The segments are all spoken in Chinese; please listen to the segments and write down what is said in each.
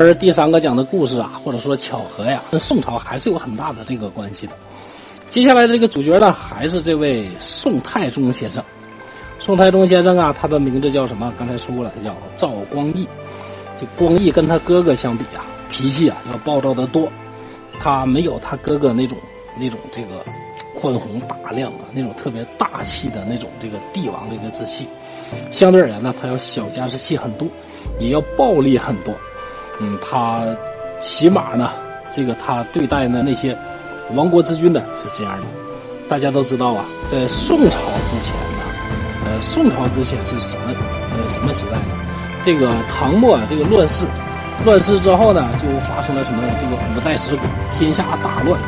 而第三个讲的故事啊，或者说巧合呀，跟宋朝还是有很大的这个关系的。接下来这个主角呢，还是这位宋太宗先生。宋太宗先生啊，他的名字叫什么？刚才说过了，他叫赵光义。这光义跟他哥哥相比啊，脾气啊要暴躁得多。他没有他哥哥那种那种这个宽宏大量啊，那种特别大气的那种这个帝王的一个志气。相对而言呢，他要小家子气很多，也要暴力很多。嗯，他起码呢，这个他对待呢那些亡国之君呢是这样的。大家都知道啊，在宋朝之前呢，呃，宋朝之前是什么呃什么时代呢？这个唐末，这个乱世，乱世之后呢，就发生了什么？这个五代十国，天下大乱。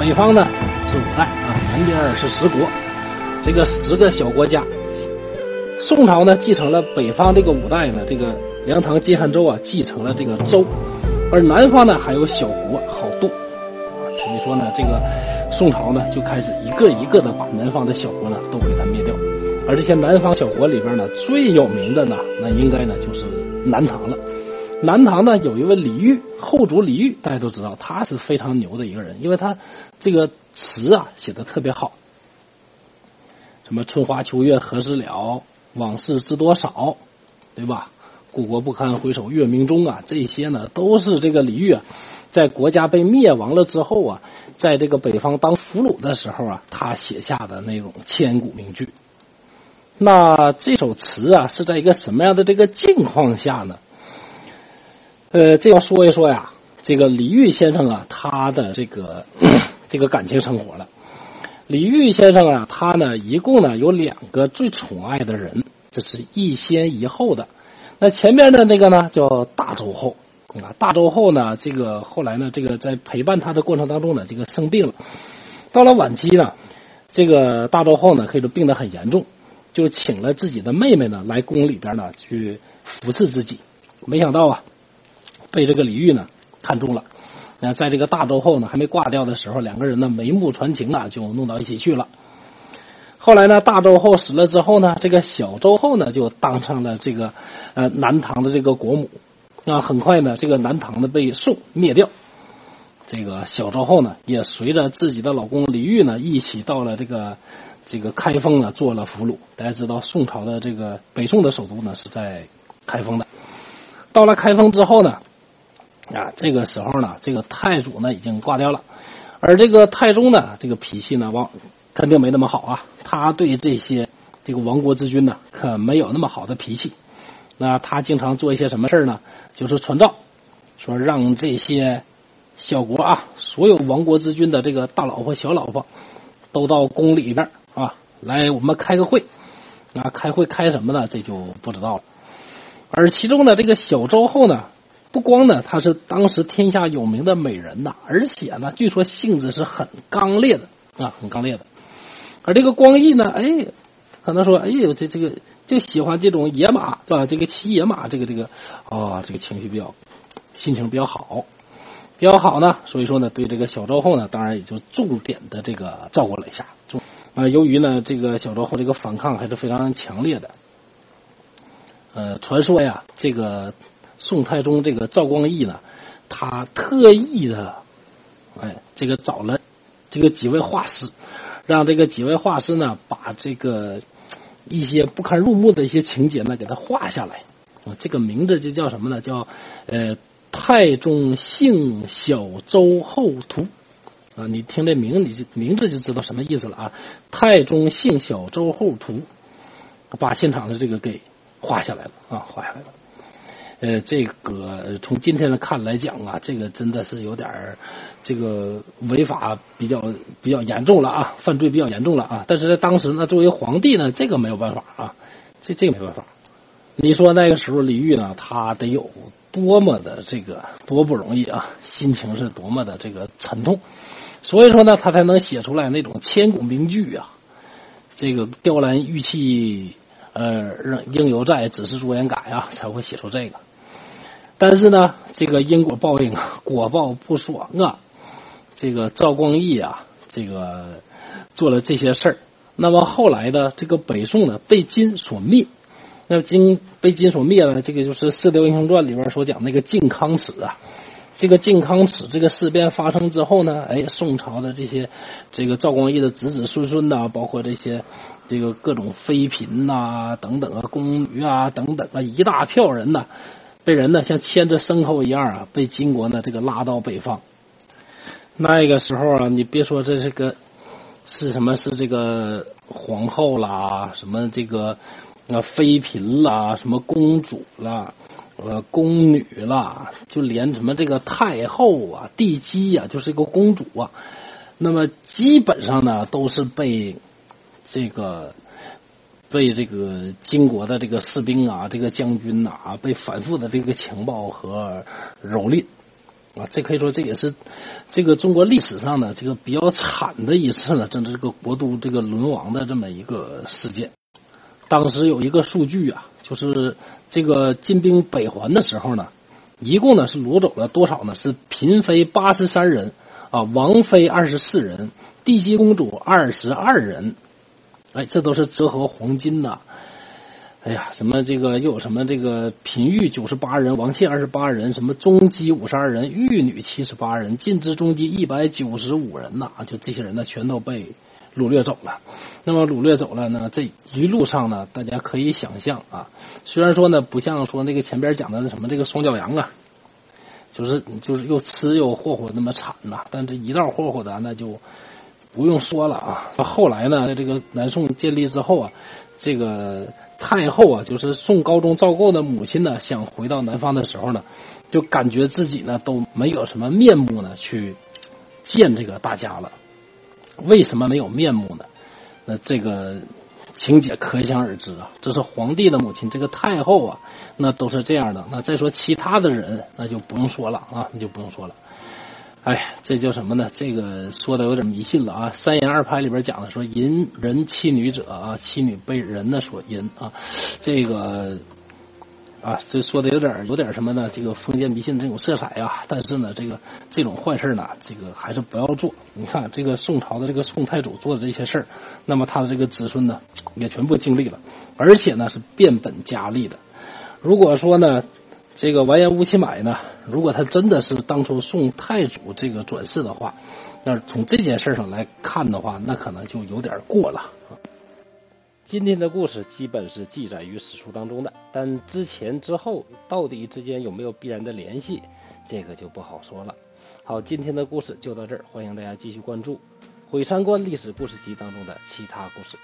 北方呢是五代啊，南边是十国，这个十个小国家。宋朝呢继承了北方这个五代呢，这个梁唐晋汉周啊继承了这个周，而南方呢还有小国好多啊，所以说呢，这个宋朝呢就开始一个一个的把南方的小国呢都给它灭掉。而这些南方小国里边呢，最有名的呢，那应该呢就是南唐了。南唐呢有一位李煜，后主李煜，大家都知道，他是非常牛的一个人，因为他这个词啊写的特别好，什么春花秋月何时了，往事知多少，对吧？故国不堪回首月明中啊，这些呢都是这个李煜啊，在国家被灭亡了之后啊，在这个北方当俘虏的时候啊，他写下的那种千古名句。那这首词啊，是在一个什么样的这个境况下呢？呃，这要说一说呀，这个李煜先生啊，他的这个 这个感情生活了。李煜先生啊，他呢一共呢有两个最宠爱的人，这是一先一后的。那前面的那个呢叫大周后啊，大周后呢，这个后来呢，这个在陪伴他的过程当中呢，这个生病了。到了晚期呢，这个大周后呢，可以说病得很严重。就请了自己的妹妹呢来宫里边呢去服侍自己，没想到啊被这个李煜呢看中了。那在这个大周后呢还没挂掉的时候，两个人呢眉目传情啊，就弄到一起去了。后来呢大周后死了之后呢，这个小周后呢就当上了这个呃南唐的这个国母。那很快呢这个南唐呢被宋灭掉，这个小周后呢也随着自己的老公李煜呢一起到了这个。这个开封呢做了俘虏，大家知道宋朝的这个北宋的首都呢是在开封的。到了开封之后呢，啊，这个时候呢，这个太祖呢已经挂掉了，而这个太宗呢，这个脾气呢，往肯定没那么好啊。他对这些这个亡国之君呢，可没有那么好的脾气。那他经常做一些什么事呢？就是传诏，说让这些小国啊，所有亡国之君的这个大老婆、小老婆，都到宫里边。啊，来，我们开个会。那，开会开什么呢？这就不知道了。而其中的，这个小周后呢，不光呢，她是当时天下有名的美人呐，而且呢，据说性子是很刚烈的啊，很刚烈的。而这个光义呢，哎，可能说，哎呦，这这个就喜欢这种野马，对吧？这个骑野马，这个这个啊，这个情绪比较，心情比较好，比较好呢。所以说呢，对这个小周后呢，当然也就重点的这个照顾了一下。啊，由于呢，这个小周后这个反抗还是非常强烈的。呃，传说呀，这个宋太宗这个赵光义呢，他特意的，哎，这个找了这个几位画师，让这个几位画师呢，把这个一些不堪入目的一些情节呢，给他画下来。啊这个名字就叫什么呢？叫呃《太宗姓小周后图》。啊，你听这名，你就名字就知道什么意思了啊！太宗姓小周后图，把现场的这个给画下来了啊，画下来了。呃，这个从今天的看来讲啊，这个真的是有点这个违法比较比较严重了啊，犯罪比较严重了啊。但是在当时呢，作为皇帝呢，这个没有办法啊，这这个没办法。你说那个时候李煜呢，他得有多么的这个多不容易啊，心情是多么的这个沉痛。所以说呢，他才能写出来那种千古名句啊。这个雕栏玉砌，呃，应犹在，只是朱颜改啊，才会写出这个。但是呢，这个因果报应啊，果报不爽啊。这个赵光义啊，这个做了这些事儿，那么后来的这个北宋呢，被金所灭。那金被金所灭了，这个就是《射雕英雄传》里边所讲那个靖康耻啊。这个靖康耻这个事变发生之后呢，哎，宋朝的这些这个赵光义的子子孙孙呐，包括这些这个各种妃嫔呐等等啊，宫女啊等等啊，一大票人呐，被人呢像牵着牲口一样啊，被金国呢这个拉到北方。那个时候啊，你别说这是个是什么，是这个皇后啦，什么这个啊妃嫔啦，什么公主啦。呃，宫女啦，就连什么这个太后啊、帝姬呀，就是一个公主啊，那么基本上呢，都是被这个被这个金国的这个士兵啊、这个将军呐，啊被反复的这个情报和蹂躏啊，这可以说这也是这个中国历史上的这个比较惨的一次呢，政治这个国都这个沦亡的这么一个事件。当时有一个数据啊。就是这个金兵北环的时候呢，一共呢是掳走了多少呢？是嫔妃八十三人啊，王妃二十四人，帝姬公主二十二人。哎，这都是折合黄金呐。哎呀，什么这个又有什么这个嫔御九十八人，王妾二十八人，什么中姬五十二人，玉女七十八人，进之中姬一百九十五人呐。就这些人呢，全都被。掳掠走了，那么掳掠走了呢？这一路上呢，大家可以想象啊，虽然说呢，不像说那个前边讲的那什么这个双脚羊啊，就是就是又吃又霍霍那么惨呐，但这一道霍霍的那就不用说了啊。后来呢，在这个南宋建立之后啊，这个太后啊，就是宋高宗赵构的母亲呢，想回到南方的时候呢，就感觉自己呢都没有什么面目呢去见这个大家了。为什么没有面目呢？那这个情节可想而知啊。这是皇帝的母亲，这个太后啊，那都是这样的。那再说其他的人，那就不用说了啊，那就不用说了。哎，这叫什么呢？这个说的有点迷信了啊。三言二拍里边讲的说，淫人妻女者啊，妻女被人呢所淫啊，这个。啊，这说的有点有点什么呢？这个封建迷信这种色彩啊，但是呢，这个这种坏事呢，这个还是不要做。你看，这个宋朝的这个宋太祖做的这些事儿，那么他的这个子孙呢，也全部经历了，而且呢是变本加厉的。如果说呢，这个完颜乌齐买呢，如果他真的是当初宋太祖这个转世的话，那从这件事上来看的话，那可能就有点过了。今天的故事基本是记载于史书当中的，但之前之后到底之间有没有必然的联系，这个就不好说了。好，今天的故事就到这儿，欢迎大家继续关注《毁三观历史故事集》当中的其他故事。